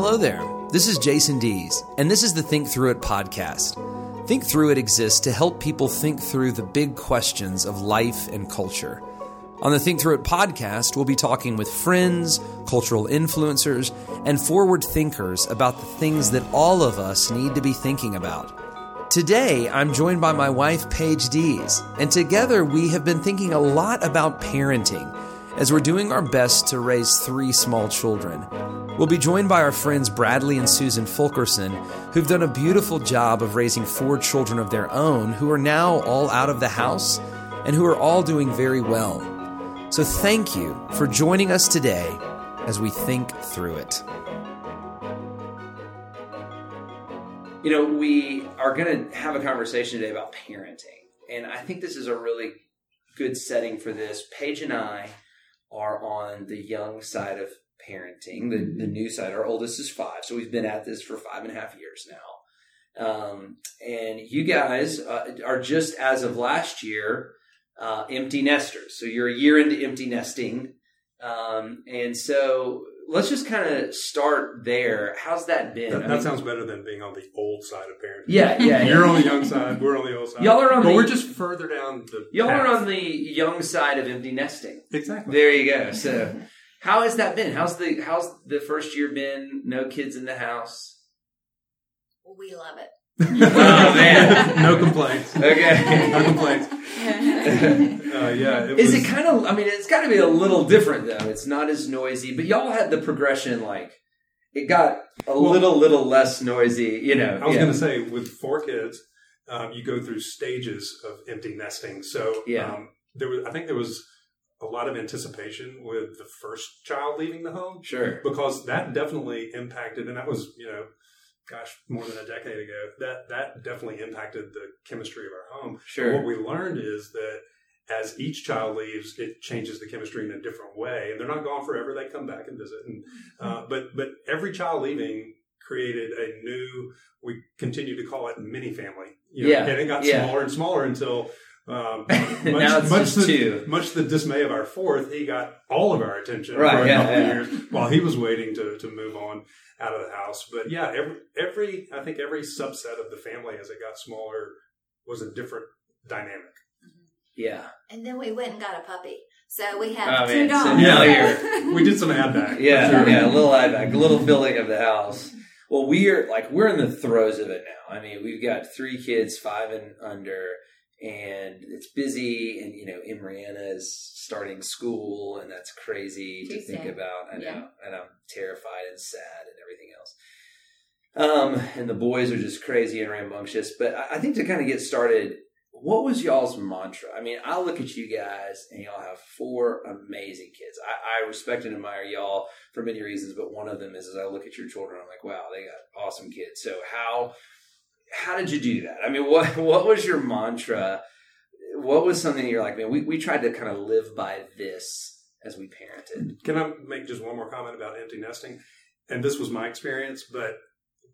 Hello there. This is Jason Dees, and this is the Think Through It podcast. Think Through It exists to help people think through the big questions of life and culture. On the Think Through It podcast, we'll be talking with friends, cultural influencers, and forward thinkers about the things that all of us need to be thinking about. Today, I'm joined by my wife, Paige Dees, and together we have been thinking a lot about parenting as we're doing our best to raise three small children. We'll be joined by our friends Bradley and Susan Fulkerson, who've done a beautiful job of raising four children of their own who are now all out of the house and who are all doing very well. So thank you for joining us today as we think through it. You know, we are going to have a conversation today about parenting. And I think this is a really good setting for this. Paige and I are on the young side of parenting, the, the new side. Our oldest is five, so we've been at this for five and a half years now. Um, and you guys uh, are just as of last year uh, empty nesters. So you're a year into empty nesting. Um, and so let's just kind of start there. How's that been? That, that mean, sounds better than being on the old side of parenting. Yeah, yeah. You're on the young side. We're on the old side. Y'all are on. But the, we're just further down the. Y'all path. are on the young side of empty nesting. Exactly. There you go. So, how has that been? How's the How's the first year been? No kids in the house. We love it. oh man, no complaints. Okay, no complaints. uh, yeah. It is was... it kind of? I mean, it's got to be a little different though. It's not as noisy, but y'all had the progression like it got a well, little little less noisy. You know, I was yeah. going to say with four kids, um, you go through stages of empty nesting. So yeah. Um, there was, I think there was a lot of anticipation with the first child leaving the home. Sure. Because that definitely impacted, and that was, you know, gosh, more than a decade ago. That that definitely impacted the chemistry of our home. Sure. But what we learned is that as each child leaves, it changes the chemistry in a different way, and they're not gone forever. They come back and visit, and uh, but but every child leaving created a new. We continue to call it mini family. You know, yeah, and it got yeah. smaller and smaller until um, much, now it's much just the, two. Much the dismay of our fourth, he got all of our attention right, for a yeah, couple yeah. of years while he was waiting to, to move on out of the house. But yeah, every, every I think every subset of the family as it got smaller was a different dynamic. Yeah. And then we went and got a puppy. So we have Oh, two man. So dogs. now you're- We did some add back. Yeah, sure. yeah, a little add back, a little filling of the house. Well, we're like we're in the throes of it now. I mean, we've got three kids, five and under, and it's busy. And you know, Imriana is starting school, and that's crazy to Too think about. I know, Yeah. and I'm terrified and sad and everything else. Um, and the boys are just crazy and rambunctious. But I, I think to kind of get started, what was y'all's mantra? I mean, I look at you guys and y'all have four amazing kids. I, I respect and admire y'all for many reasons, but one of them is as I look at your children, I'm like, wow, they got awesome kids. So how how did you do that? I mean, what what was your mantra? What was something you're like, man, we, we tried to kind of live by this as we parented. Can I make just one more comment about empty nesting? And this was my experience, but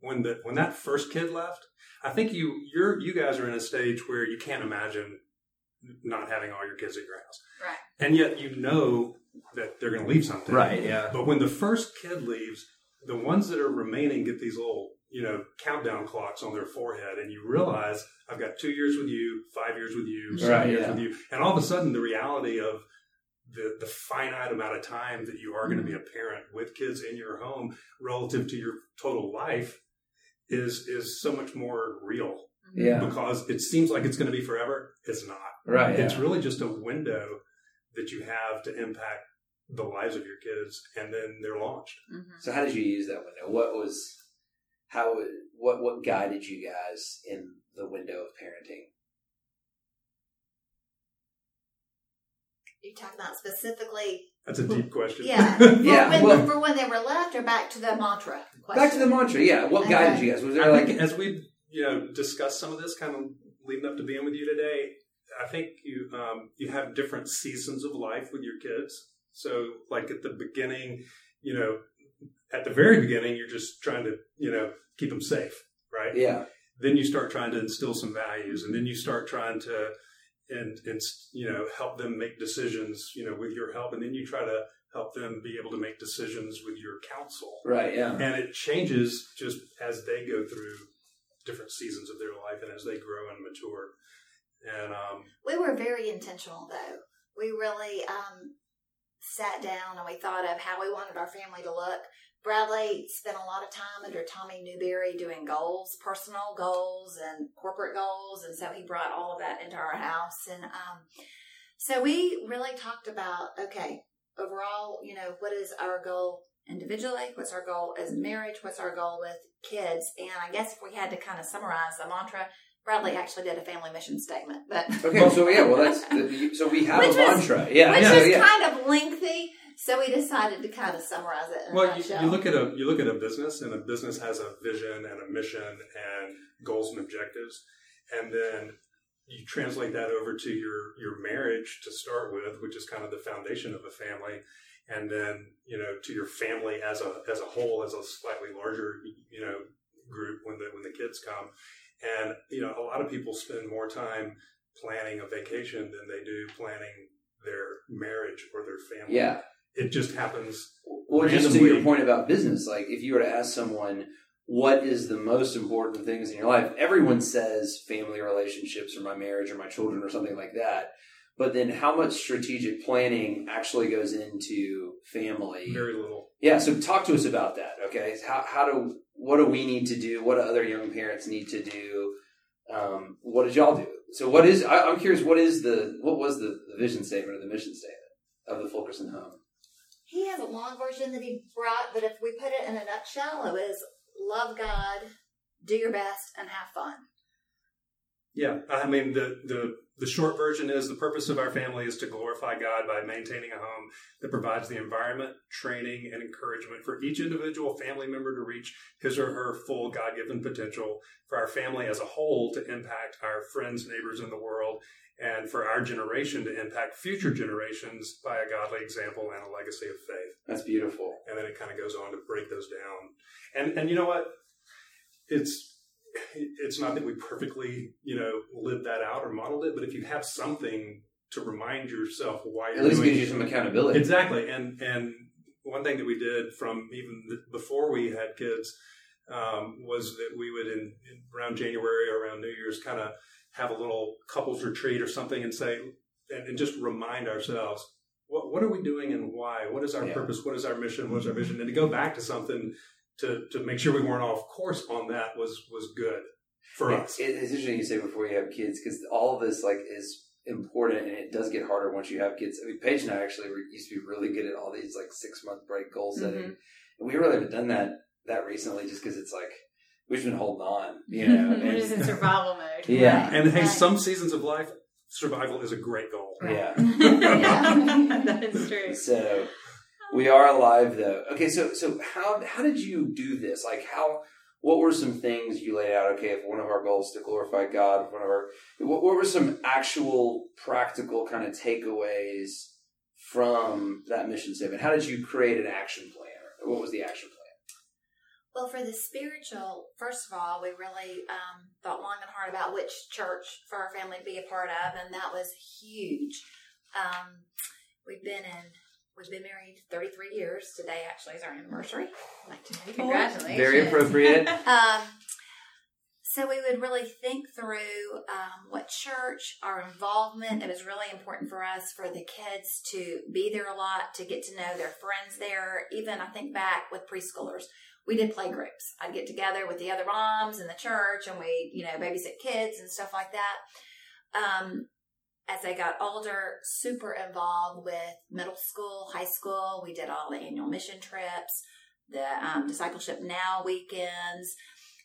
when the when that first kid left, I think you you're you guys are in a stage where you can't imagine not having all your kids at your house. Right. And yet you know that they're going to leave something. Right. Yeah. But when the first kid leaves, the ones that are remaining get these little, you know, countdown clocks on their forehead, and you realize I've got two years with you, five years with you, seven Right, years yeah. with you, and all of a sudden the reality of the the finite amount of time that you are going to be a parent with kids in your home relative to your total life is is so much more real Yeah. because it seems like it's going to be forever. It's not. Right. It's yeah. really just a window that you have to impact the lives of your kids, and then they're launched. Mm-hmm. So how did you use that window? What was how what what guided you guys in the window of parenting? You talking about specifically? That's a deep question. Yeah. For, Yeah, when, well- for when they were left, or back to the mantra? Question? Back to the mantra, yeah. What guided Okay. you guys? Was I there like think as we you know discussed some of this kind of leading up to being with you today, I think you um, you have different seasons of life with your kids. So like at the beginning, you know, at the very beginning, you're just trying to you know keep them safe, right? yeah, then you start trying to instill some values and then you start trying to and and you know help them make decisions you know with your help and then you try to help them be able to make decisions with your counsel Right. Yeah. and it changes just as they go through different seasons of their life and as they grow and mature and um, We were very intentional, though. We really um, sat down and we thought of how we wanted our family to look. Bradley spent a lot of time under Tommy Newberry doing goals, personal goals and corporate goals, and so he brought all of that into our house. And um, so we really talked about okay, overall, you know, what is our goal individually? What's our goal as a marriage? What's our goal with kids? And I guess if we had to kind of summarize the mantra, Bradley actually did a family mission statement, but Okay. So yeah. Well, that's so we have Which a was- mantra. Yeah. which yeah. is yeah. kind of lengthy. So we decided to kind of summarize it. In a well you, you look at a you look at a business and a business has a vision and a mission and goals and objectives and then you translate that over to your your marriage to start with which is kind of the foundation of a family and then you know to your family as a as a whole as a slightly larger you know group when the when the kids come and you know a lot of people spend more time planning a vacation than they do planning their marriage or their family Yeah. It just happens Well, just to your point about business, like if you were to ask someone what is the most important things in your life, everyone says family relationships or my marriage or my children or something like that. But then how much strategic planning actually goes into family? very little Yeah, so talk to us about that. Okay, how how do what do we need to do? What do other young parents need to do? Um, what did y'all do? So what is? I, I'm curious. What is the what was the, the vision statement or the mission statement of the Fulkerson home? He has a long version that he brought, but if we put it in a nutshell, it was love God, do your best, and have fun. Yeah, I mean the the the short version is the purpose of our family is to glorify God by maintaining a home that provides the environment, training, and encouragement for each individual family member to reach his or her full God-given potential, for our family as a whole to impact our friends, neighbors in the world, and for our generation to impact future generations by a godly example and a legacy of faith. That's beautiful. and then it kind of goes on to break those down. And and you know what? It's it's not that we perfectly you know lived that out or modeled it, but if you have something to remind yourself why you're At least doing gives you some accountability. exactly. And and one thing that we did from even the, before we had kids um, was that we would in, in around January or around New Year's kind of have a little couples retreat or something and say and, and just remind ourselves what what are we doing and why? What is our Yeah. purpose? What is our mission? What is our vision? And to go back to something to to make sure we weren't off course on that was was good for It- us. it's interesting you say before you have kids because all of this like is important and it does get harder once you have kids. I mean, Paige and I actually were, used to be really good at all these like six month break goal setting, Mhm. and we really haven't done that that recently just because it's like we've been holding on, you know. We're just in survival mode. Yeah. and hey, some seasons of life, survival is a great goal. yeah. Yeah. that is true. So we are alive though. Okay, so so how how did you do this? Like how what were some things you laid out? Okay, if one of our goals to glorify God, if one of our what, what were some actual practical kind of takeaways from that mission statement? How did you create an action plan? What was the action plan? Well, for the spiritual, first of all, we really um, thought long and hard about which church for our family to be a part of, and that was huge. Um, we've been in, we've been married 33 years. Today, actually, is our anniversary. Like to know. Congratulations. Very appropriate. Um, so we would really think through um, what church, our involvement. It was really important for us for the kids to be there a lot, to get to know their friends there. Even I think back with preschoolers, we did play groups. I'd get together with the other moms in the church, and we, you know, babysit kids and stuff like that. Um, as they got older, super involved with middle school, high school. We did all the annual mission trips, the um, discipleship now weekends.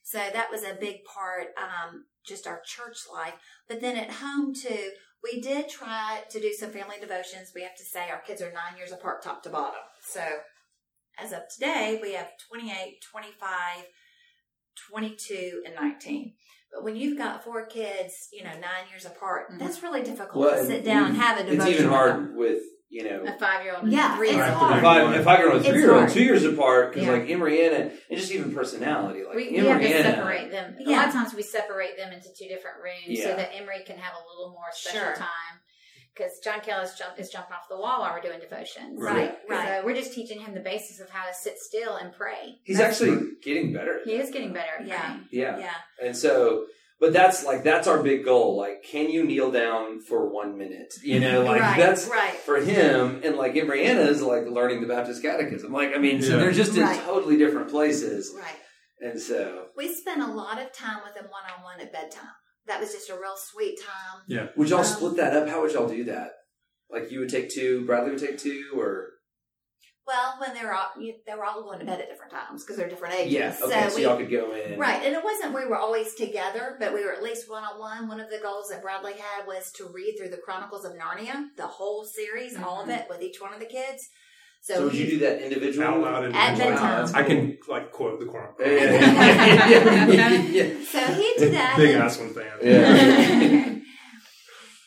So that was a big part, um, just our church life. But then at home too, we did try to do some family devotions. We have to say our kids are nine years apart, top to bottom. So as of today, we have 28, 25, 22, and 19. But when you've got four kids, you know, nine years apart, Mhm. that's really difficult Well, to sit down and have a devotion. It's even hard with you know, a five year old and Yeah, a three it's year old. hard. a five, a five year old, It's three year old, two years apart. Because Yeah. like Emery Anna, and just even personality, like We, we Emery have to separate them. A lot of times we separate them into two different rooms Yeah. so that Emery can have a little more special Sure. time. Because John Kelly is, jump, is jumping off the wall while we're doing devotions. Right, right. So we're just teaching him the basis of how to sit still and pray. He's That's- actually getting better. he is getting better at Yeah. praying. Yeah. Yeah. And so, but that's like that's our big goal. Like, can you kneel down for one minute? You know, like right, that's right. for him. And like Emery is like learning the Baptist Catechism. Like, I mean, so they're just in Right. totally different places. Right. And so, We spent a lot of time with him one on one at bedtime. That was just a real sweet time. Yeah. Would y'all Um, split that up? How would y'all do that? Like, you would take two, Bradley would take two, or Well, when they were all you, they were all going to bed at different times because they're different ages. yeah, okay, so, we, y'all could go in. Right, and it wasn't we were always together, but we were at least one on one. One of the goals that Bradley had was to read through the Chronicles of Narnia, the whole series, all of it, with each one of the kids. So, So would you do that individually? Out loud and At individually. bedtime. I can like quote the Quran. Yeah, so he did that. Big and- Aslan fan. Yeah.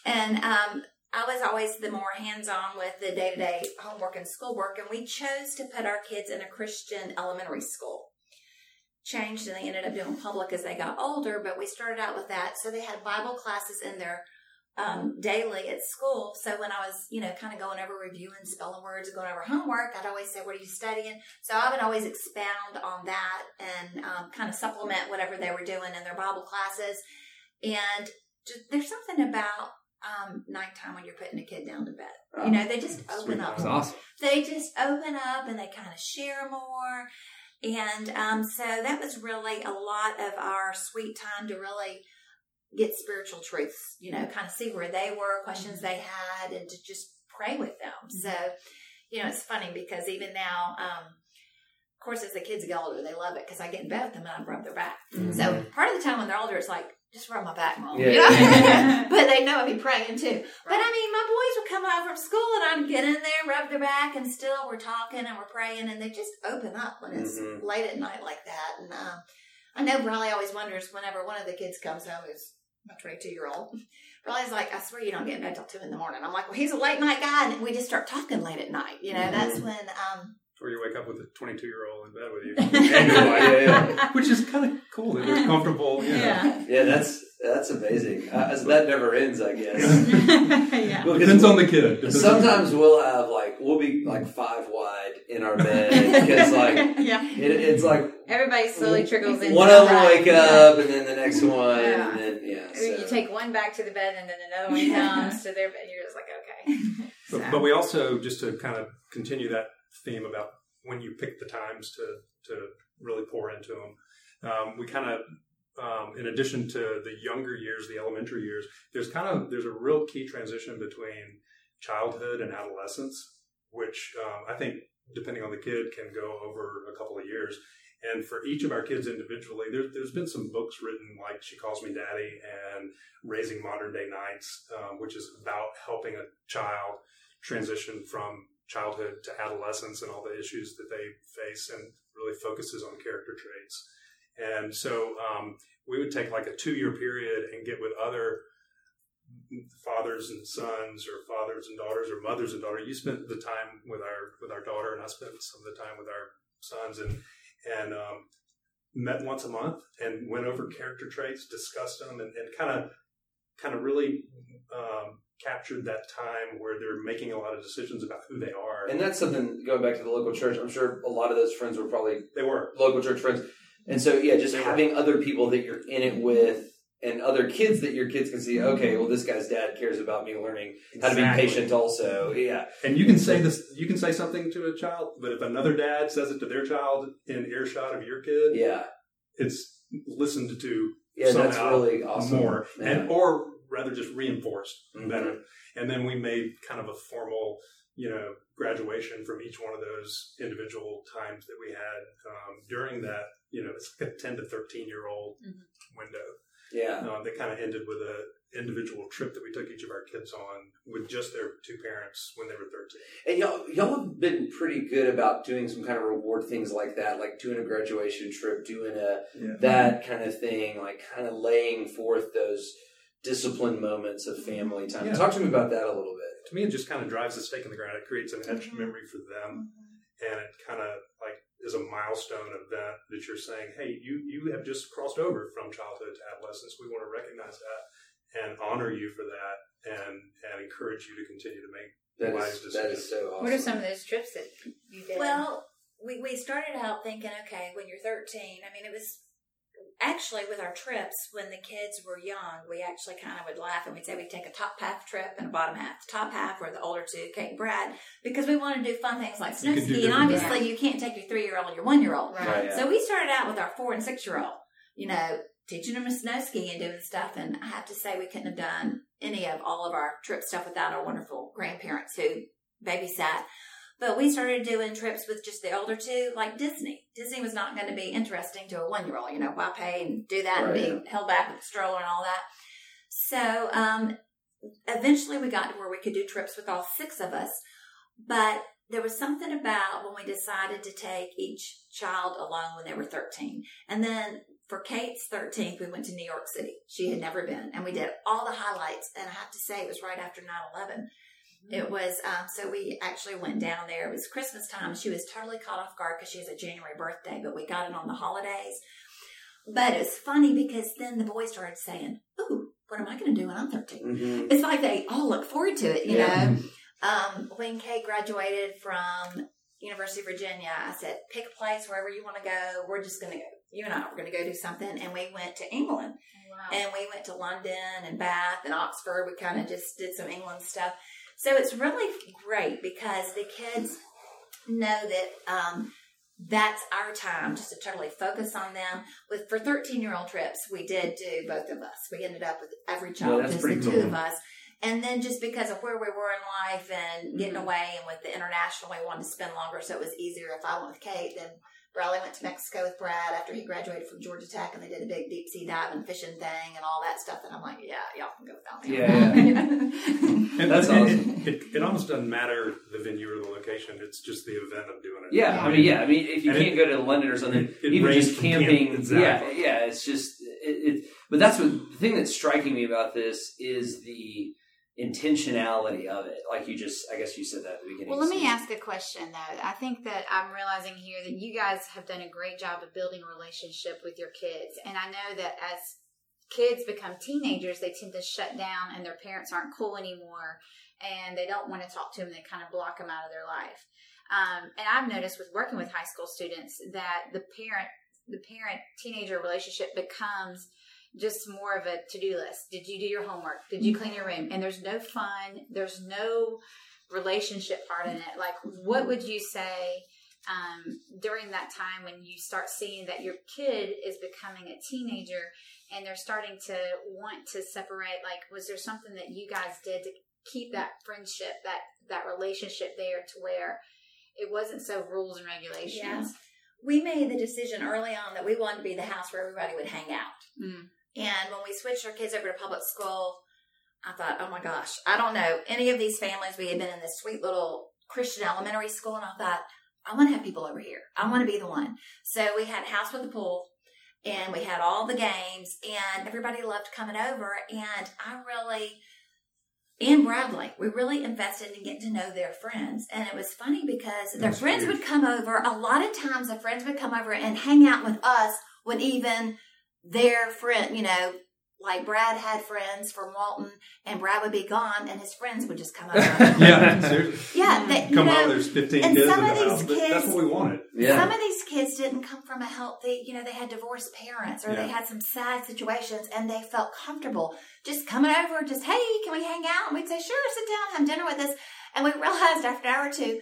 and um, I was always the more hands on with the day to day homework and schoolwork, and we chose to put our kids in a Christian elementary school. Changed and they ended up doing public as they got older, but we started out with that. So they had Bible classes in there um, daily at school. So when I was, you know, kind of going over reviewing spelling words and going over homework, I'd always say, What are you studying? So I would always expound on that and um, kind of supplement whatever they were doing in their Bible classes. And just, there's something about um, nighttime when you're putting a kid down to bed. You know, they just open up. Awesome. They just open up and they kind of share more. And um, so that was really a lot of our sweet time to really get spiritual truths, you know, kind of see where they were, questions they had, and to just pray with them. So, you know, it's funny because even now, um, of course, as the kids get older, they love it because I get in bed with them and I rub their back. So part of the time when they're older, it's like, just rub my back, mom. You know? but they know I'd be praying too. But I mean, my boys would come home from school and I'd get in there, rub their back, and still we're talking and we're praying, and they just open up when it's Mhm. late at night like that. And um, I know Bradley always wonders whenever one of the kids comes home, who's my 22 year old. Bradley's like, I swear you don't get in bed till two in the morning. I'm like, well, he's a late night guy, and we just start talking late at night. You know, that's when um, Or you wake up with a 22 year old in bed with you. And yeah, yeah. Which is kind of cool. that They're comfortable. You know. Yeah. Yeah, that's that's amazing. Uh, so that never ends, I guess. yeah. Well, 'cause Depends on the kid. Depends on- Sometimes we'll have like we'll be like five wide in our bed because like yeah. it, it's like Everybody slowly trickles in. one of them will wake up and then the next one Yeah. and then yeah. You take one back to the bed and then another one comes to their bed. You're just like, okay. But, but we also just to kind of continue that theme about when you pick the times to to really pour into them. Um, we kind of, um, in addition to the younger years, the elementary years, there's kind of there's a real key transition between childhood and adolescence, which um, I think depending on the kid can go over a couple of years. And for each of our kids individually, there, there's been some books written like She Calls Me Daddy and Raising Modern Day Knights, um, which is about helping a child transition from childhood to adolescence and all the issues that they face and really focuses on character traits. And so um, we would take like a two year period and get with other fathers and sons or fathers and daughters or mothers and daughters. You spent the time with our with our daughter and I spent some of the time with our sons and and um, met once a month and went over character traits, discussed them, and, and kind of kind of really um, captured that time where they're making a lot of decisions about who they are. and that's something going back to the local church. I'm sure a lot of those friends were probably they were. local church friends, and so yeah, just having other people that you're in it with. And other kids that your kids can see, okay, well, this guy's dad cares about me learning how to be patient, also. Yeah, And you can say this, you can say something to a child, but if another dad says it to their child in earshot of your kid, yeah, it's listened to yeah. That's really awesome. more, Yeah. and or rather just reinforced Mhm. better. And then we made kind of a formal, you know, graduation from each one of those individual times that we had um, during that. You know, it's like a ten to thirteen year old Mhm. window. yeah. Um, that kind of ended with a individual trip that we took each of our kids on with just their two parents when they were thirteen. And y'all, y'all have been pretty good about doing some kind of reward things like that, like doing a graduation trip, doing a Yeah. that kind of thing, like kind of laying forth those disciplined moments of family time. Yeah. Talk to me about that a little bit. To me, it just kind of drives a stake in the ground. It creates an etched Mhm. memory for them, and it kind of like is a milestone event that that you're saying, "Hey, you you have just crossed over from childhood to adolescence. We want to recognize that and honor you for that, and and encourage you to continue to make That wise is that is so awesome. What are some of those trips that you did? Well, we, we started out thinking, okay, when you're 13, I mean, it was actually with our trips when the kids were young, we actually kind of would laugh and we'd say we'd take a top half trip and a bottom half. The top half were the older two, Kate and Brad, because we wanted to do fun things like snow You could do ski. And different obviously, you can't take your three year old and your one year old. Right. Right, yeah. So we started out with our four and six year old, you know, teaching them to snow ski and doing stuff. And I have to say, we couldn't have done any of all of our trip stuff without our wonderful grandparents who babysat. But we started doing trips with just the older two, like Disney. Disney was not going to be interesting to a one year old, you know, why pay and do that Right, and be held back with the stroller and all that. So um, eventually we got to where we could do trips with all six of us. But there was something about when we decided to take each child alone when they were 13. And then for Kate's 13th, we went to New York City. She had never been. And we did all the highlights. And I have to say, it was right after 9 11. It was, um, so we actually went down there. It was Christmas time. She was totally caught off guard because she has a January birthday, but we got it on the holidays. But it was funny because then the boys started saying, Ooh, what am I going to do when I'm 13? Mhm. It's like they all look forward to it, you Yeah. know. Um, when Kate graduated from University of Virginia, I said, pick a place wherever you want to go. We're just going to go. You and I were going to go do something. And we went to England. wow. And we went to London and Bath and Oxford. We kind of just did some England stuff. So it's really great because the kids know that um, that's our time just to totally focus on them. With for 13 year old trips, we did do both of us. We ended up with every child, that's just the pretty two of us. And then just because of where we were in life and getting Mhm. away and with the international, we wanted to spend longer, so it was easier if I went with Kate. Then Bradley went to Mexico with Brad after he graduated from Georgia Tech, and they did a big deep sea dive and fishing thing and all that stuff. And I'm like, yeah, y'all can go without me. Yeah, And That's it, awesome. It, it, it almost doesn't matter the venue or the location. It's just the event of doing it. Yeah, I mean, yeah, I mean, if you And can't it- go to London or something, it- it even just from camp- camping, exactly. yeah, yeah, it's just it, it. But that's what the thing that's striking me about this is the intentionality of it. Like you just, I guess you said that at the beginning. Well, let me ask a question though. I think that I'm realizing here that you guys have done a great job of building a relationship with your kids. And I know that as kids become teenagers, they tend to shut down and their parents aren't cool anymore and they don't want to talk to them. They kind of block them out of their life. Um, and I've noticed with working with high school students that the parent, the parent teenager relationship becomes just more of a to-do list. Did you do your homework? Did you clean your room? And there's no fun. There's no relationship part in it. Like, what would you say um, during that time when you start seeing that your kid is becoming a teenager and they're starting to want to separate? Like, was there something that you guys did to keep that friendship, that that relationship there, to where it wasn't so rules and regulations? we made the decision early on that we wanted to be the house where everybody would hang out. Mm. And when we switched our kids over to public school, I thought, oh my gosh, I don't know any of these families. We had been in this sweet little Christian elementary school, and I thought, I want to have people over here. I want to be the one. So we had a house with a pool, and we had all the games, and everybody loved coming over. And I really, and Bradley, we really invested in getting to know their friends. And it was funny because their That's friends huge. would come over. A lot of times, the friends would come over and hang out with us when even their friend, you know, like Brad had friends from Walton, and Brad would be gone, and his friends would just come over. Yeah, seriously. yeah, they, you Come know, on, there's 15 and kids in some the of these house. but That's what we wanted. Yeah. some of these kids didn't come from a healthy, you know, they had divorced parents or they had some sad situations and they felt comfortable just coming over, just, hey, can we hang out? And we'd say, sure, sit down, have dinner with us. And we realized after an hour or two,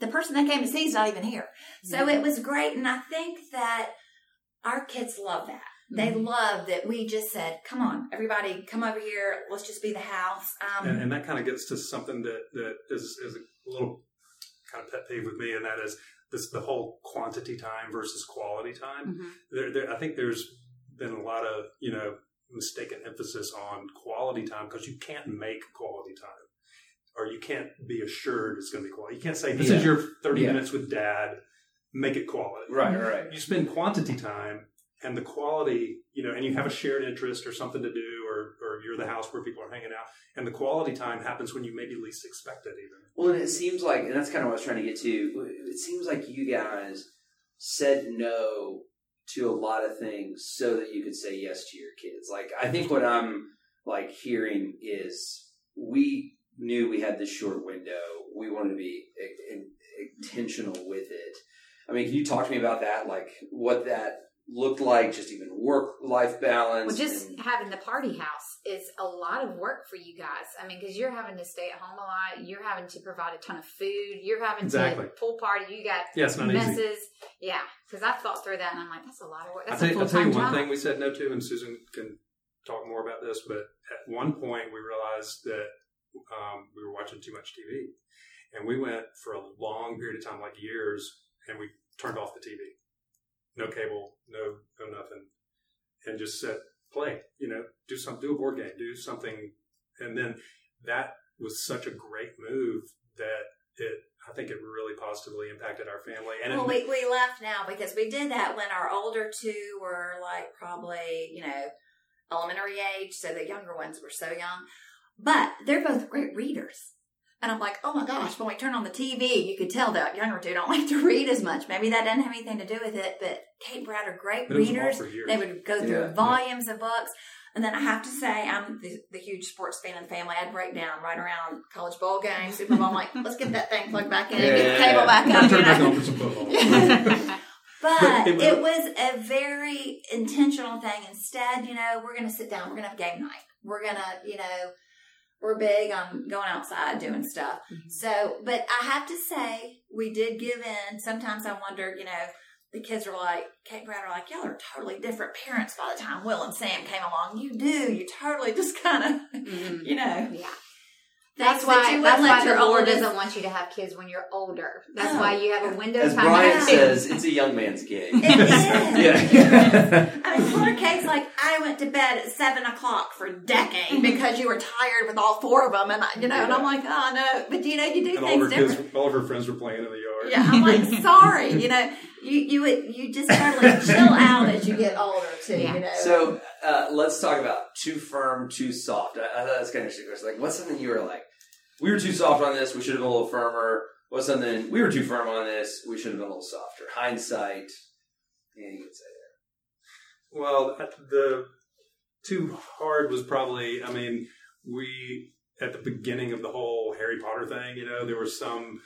the person that came to see is not even here. So it was great. And I think that our kids love that. They love that we just said, come on, everybody, come over here. Let's just be the house. Um, And, and that kind of gets to something that, that is, is a little kind of pet peeve with me, and that is this the whole quantity time versus quality time. Mhm. There, there, I think there's been a lot of you know mistaken emphasis on quality time because you can't make quality time, or you can't be assured it's going to be quality. You can't say this Yeah. is your 30 Yeah. minutes with dad, make it quality. Right, mm-hmm. right. You spend quantity time and the quality, you know, and you have a shared interest or something to do or, or or you're the house where people are hanging out. And the quality time happens when you maybe least expect it, even. Well, and it seems like, and that's kind of what I was trying to get to. It seems like you guys said no to a lot of things so that you could say yes to your kids. Like, I think what I'm like hearing is we knew we had this short window. We wanted to be intentional with it. I mean, can you talk to me about that? Like, what that looked like, just even work life balance? Well, just and- having the party house is a lot of work for you guys. I mean, because you're having to stay at home a lot. You're having to provide a ton of food. You're having Exactly. to pool party. You got Yeah, it's not easy. messes. Yeah, because I thought through that and I'm like, that's a lot of work. I'll That's tell, you, I'll tell you one job. thing we said no to, and Susan can talk more about this, but at one point we realized that um, we were watching too much TV. And we went for a long period of time, like years, and we turned off the TV. No cable, no, no nothing. And just said, play, you know, do some, do a board game, do something. And then that was such a great move that it, I think it really positively impacted our family. And well, it, we, we left now because we did that when our older two were like probably, you know, elementary age. So the younger ones were so young. But they're both great readers. And I'm like, oh my gosh, mm-hmm. when we turn on the TV, you could tell that younger two don't like to read as much. Maybe that doesn't have anything to do with it, but Kate and Brad are great But it was all readers. They would go through Yeah. volumes of books. And then I have to say, I'm the, the huge sports fan in the family. I'd break down right around college bowl games, Super Bowl. I'm like, let's get that thing plugged back in, and get the Yeah. cable back up. turn back on for some football. But it was a very intentional thing. Instead, you know, we're going to sit down. We're going to have game night. We're going to, you know, we're big on going outside doing stuff. So, but I have to say, we did give in. Sometimes I wonder, you know, the kids are like, Kate and Brad are like, y'all are totally different parents by the time Will and Sam came along. You do. You totally just kind of, Mhm. you know, Yeah. things That's why. you That's why let the your Lord oldest- doesn't want you to have kids when you're older. That's Oh. why you have a window As time. Brian to says, it's a young man's game. It is. yeah. I mean, poor Kate's like, I went to bed at seven o'clock for a decade because you were tired with all four of them, and I, you know, and I'm like, oh no, but you know, you do and all her things kids, all of her friends were playing in the yard. Yeah, I'm like, sorry, you know, you you would you just totally chill out as you get older too, Yeah. you know. So uh, let's talk about too firm, too soft. I, I thought that's kind of interesting. Like, what's something you were like, we were too soft on this. We should have been a little firmer. What's something we were too firm on this? We should have been a little softer. Hindsight. Anything you could say Well, the too hard was probably. I mean, we at the beginning of the whole Harry Potter thing. You know, there was some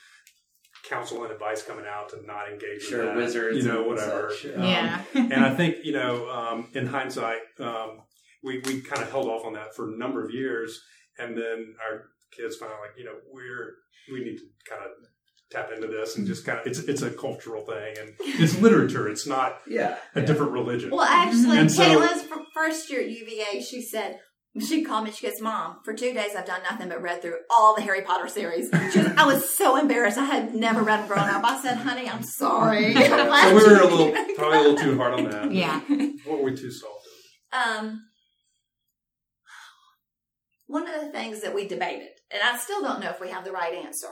counsel and advice coming out to not engage. Sure, in that, wizards You know, whatever. such. Um, Yeah. and I think you know, um, in hindsight, um, we we kind of held off on that for a number of years, and then our kids finally like, you know, we're we need to kind of tap into this and just kind of it's it's a cultural thing and it's literature. It's not. Yeah. a yeah. different religion. well, actually, And so- first year at UVA, she said. She called me. She goes, "Mom, for two days I've done nothing but read through all the Harry Potter series." She goes, I was so embarrassed. I had never read them growing up. I said, "Honey, I'm sorry." I'm so we were a little probably a little too hard on that. Yeah. What were we too soft? Um, one of the things that we debated, and I still don't know if we have the right answer.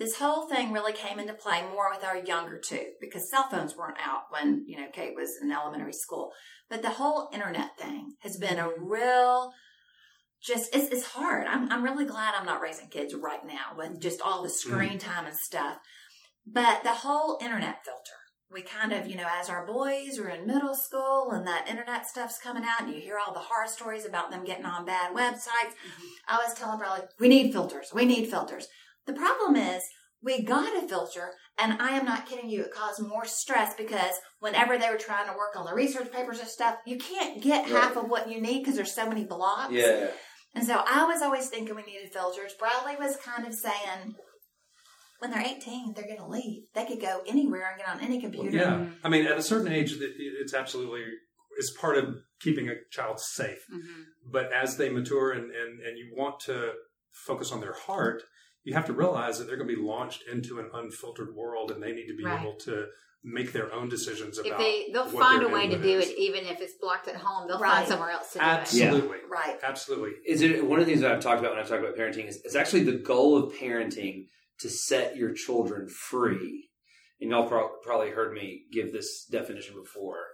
This whole thing really came into play more with our younger two because cell phones weren't out when you know Kate was in elementary school. But the whole internet thing has been a real, just it's, it's hard. I'm I'm really glad I'm not raising kids right now with just all the screen mm. time and stuff. But the whole internet filter we kind of, you know, as our boys are in middle school and that internet stuff's coming out and you hear all the horror stories about them getting on bad websites, mm-hmm. I was telling Bradley, we need filters. We need filters. The problem is we got a filter and I am not kidding you. It caused more stress because whenever they were trying to work on the research papers and stuff, you can't get Right. half of what you need because there's so many blocks. Yeah. And so I was always thinking we needed filters. Bradley was kind of saying, when they're 18, they're going to leave. They could go anywhere and get on any computer. Yeah, I mean, at a certain age, it's absolutely it's part of keeping a child safe. Mhm. But as they mature and and and you want to focus on their heart, you have to realize that they're going to be launched into an unfiltered world, and they need to be Right. able to make their own decisions If about. they they'll what find a way to do is. it, even if it's blocked at home, they'll Right. find somewhere else to do it. Absolutely, Right. absolutely. Is it one of the things that I've talked about when I talk about parenting is it's actually the goal of parenting to set your children free. And y'all pro- probably heard me give this definition before.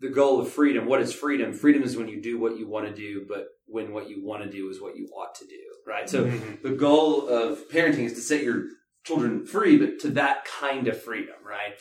The goal of freedom, what is freedom? Freedom is when you do what you want to do, but when what you want to do is what you ought to do, right? So Mhm. the goal of parenting is to set your children free, but to that kind of freedom, right?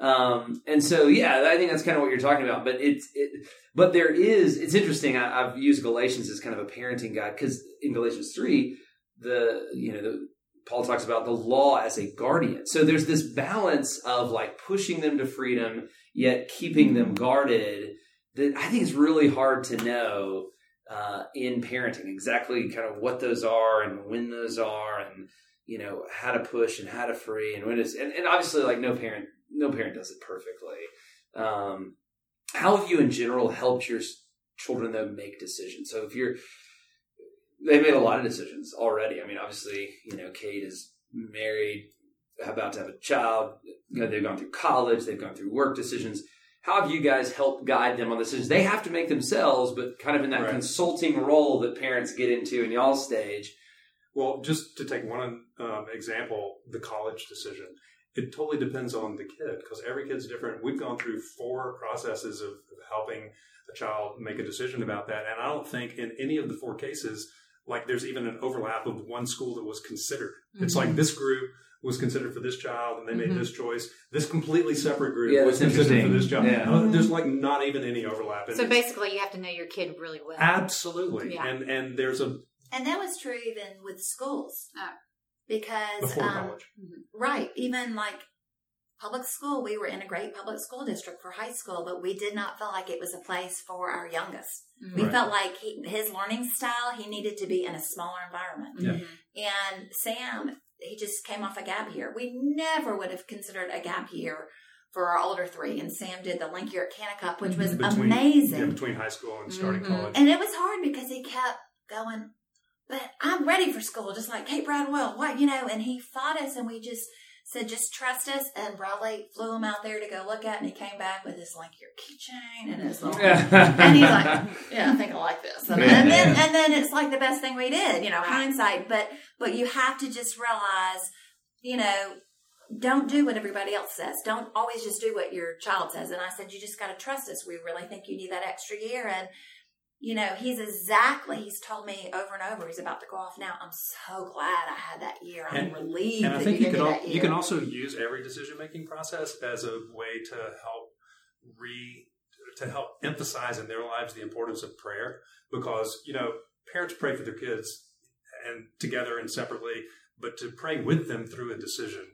Um, and so, yeah, I think that's kind of what you're talking about. But it's, it, but there is, it's interesting. I, I've used Galatians as kind of a parenting guide because in Galatians three, the you know the Paul talks about the law as a guardian. So there's this balance of like pushing them to freedom yet keeping them guarded that I think is really hard to know uh, in parenting exactly kind of what those are and when those are and you know how to push and how to free and when it's and, and obviously like no parent no parent does it perfectly. Um, how have you in general helped your children though make decisions? So if you're they've made a lot of decisions already. I mean obviously you know kate is married about to have a child you know, they've gone through college they've gone through work decisions how have you guys helped guide them on decisions they have to make themselves but kind of in that Right. consulting role that parents get into in y'all stage Well, just to take one um, example, the college decision. It totally depends on the kid because every kid's different. We've gone through four processes of, of helping a child make a decision about that, and I don't think in any of the four cases, like there's even an overlap of one school that was considered. It's like this group was considered for this child, and they made Mhm. this choice. This completely separate group Yeah, was considered for this child. Yeah. Uh, There's like not even any overlap. So basically, you have to know your kid really well. absolutely, Yeah. and and there's a And that was true even with schools. Oh. Because, before um, college. right, even like public school, we were in a great public school district for high school, but we did not feel like it was a place for our youngest. Mhm. We Right. felt like he, his learning style, he needed to be in a smaller environment. Yeah. Mhm. And Sam, he just came off a gap year. We never would have considered a gap year for our older three. And Sam did the link year at Kanakuk, which was Between- amazing. Yeah, between high school and starting Mhm. college. And it was hard because he kept going, but I'm ready for school, just like Kate Brad, Will. What, you know, and he fought us and we just said, just trust us. And Bradley flew him out there to go look at and he came back with his like your keychain and his little, and he's like, yeah, I think I like this. And, Yeah, and then, yeah. and then it's like the best thing we did, you know, hindsight. But, but you have to just realize, you know, don't do what everybody else says. Don't always just do what your child says. And I said, you just got to trust us. We really think you need that extra year. And, you know, he's exactly, he's told me over and over, he's about to go off now. I'm so glad I had that year. I'm And- relieved and I that think you can al- you can also use every decision making process as a way to help re to help emphasize in their lives the importance of prayer because you know parents pray for their kids and together and separately but to pray with them through a decision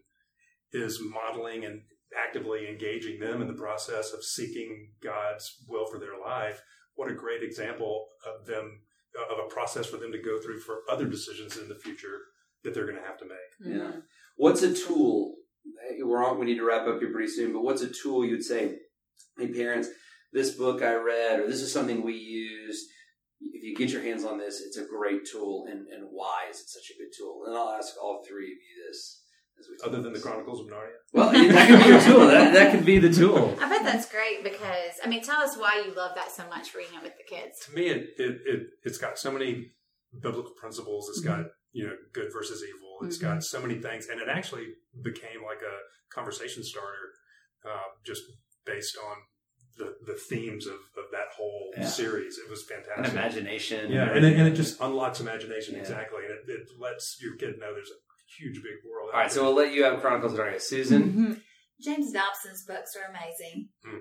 is modeling and actively engaging them in the process of seeking God's will for their life what a great example of them of a process for them to go through for other decisions in the future that they're going to have to make Yeah. What's a tool? Eh, we're on. We need to wrap up here pretty soon. But what's a tool you'd say, hey parents, this book I read, or this is something we used. If you get your hands on this, it's a great tool, and, and why is it such a good tool? And I'll ask all three of you this. As we talk other than the. Chronicles of Narnia. Well, that could be your tool. That, that could be the tool. I bet that's great because I mean, tell us why you love that so much reading it with the kids. To me, it, it, it it's got so many biblical principles. It's got you know good versus evil. It's got so many things, and it actually became like a conversation starter, uh, just based on the the themes of, of that whole Yeah. series. It was And fantastic. imagination. Yeah, and it, and it just unlocks imagination Yeah. exactly, and it, it lets your kid know there's a huge big world. All right, so we'll let you have Chronicles of Narnia. Susan, James Dobson's books are amazing. Hmm.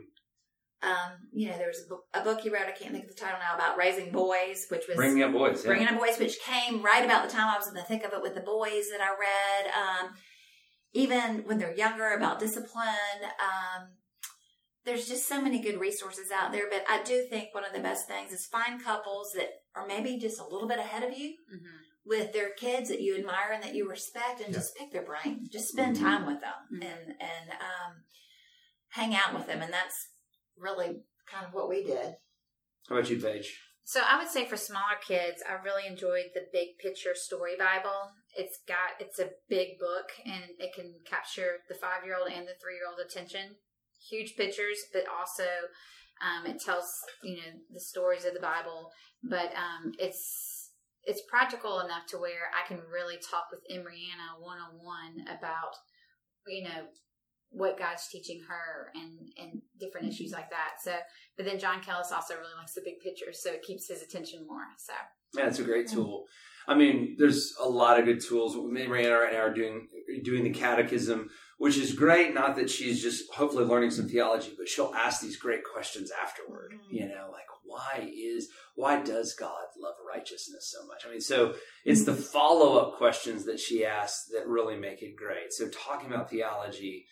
Um, you know, there was a book, a book he wrote, I can't think of the title now, about raising boys, which was bringing up boys. Yeah. Bringing Up Boys, which came right about the time I was in the thick of it with the boys that I read. Um, even when they're younger, about discipline. Um, there's just so many good resources out there, but I do think one of the best things is find couples that are maybe just a little bit ahead of you Mhm. With their kids that you admire and that you respect, and Yeah. just pick their brain. Just spend Mhm. time with them Mhm. and and um, hang out with them, and that's really kind of what we did. How about you, Paige? So I would say for smaller kids, I really enjoyed the Big Picture Story Bible. It's got it's a big book and it can capture the five year old and the three year old attention. Huge pictures, but also um, it tells you know the stories of the Bible. But um, it's it's practical enough to where I can really talk with Emriana one on one about you know what God's teaching her and and different mm-hmm. issues like that. So but then John Kelly's also really likes the big picture, so it keeps his attention more. So Yeah, it's a great tool. I mean, there's a lot of good tools. Me and Rihanna right now are doing doing the catechism, which is great. Not that she's just hopefully learning some theology, but she'll ask these great questions afterward. Mhm. You know, like why is why does God love righteousness so much? I mean, so it's the follow up questions that she asks that really make it great. So talking about theology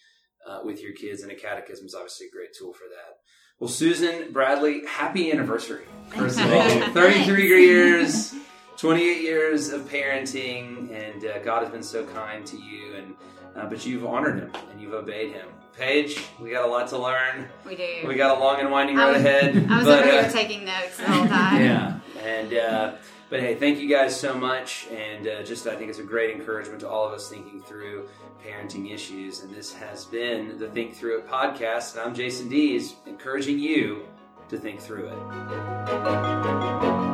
uh, with your kids in a catechism is obviously a great tool for that. Well, Susan Bradley, happy anniversary! First of all, 33 years, 28 years of parenting, and uh, God has been so kind to you. And uh, but you've honored Him and you've obeyed Him. Paige, we got a lot to learn. We do. We got a long and winding I road was- ahead. I was but, over uh, here taking notes the whole time. yeah, and uh, but hey, thank you guys so much, and uh, just I think it's a great encouragement to all of us thinking through parenting issues. And this has been the Think Through It podcast, and I'm Jason Dees, encouraging you to think through it.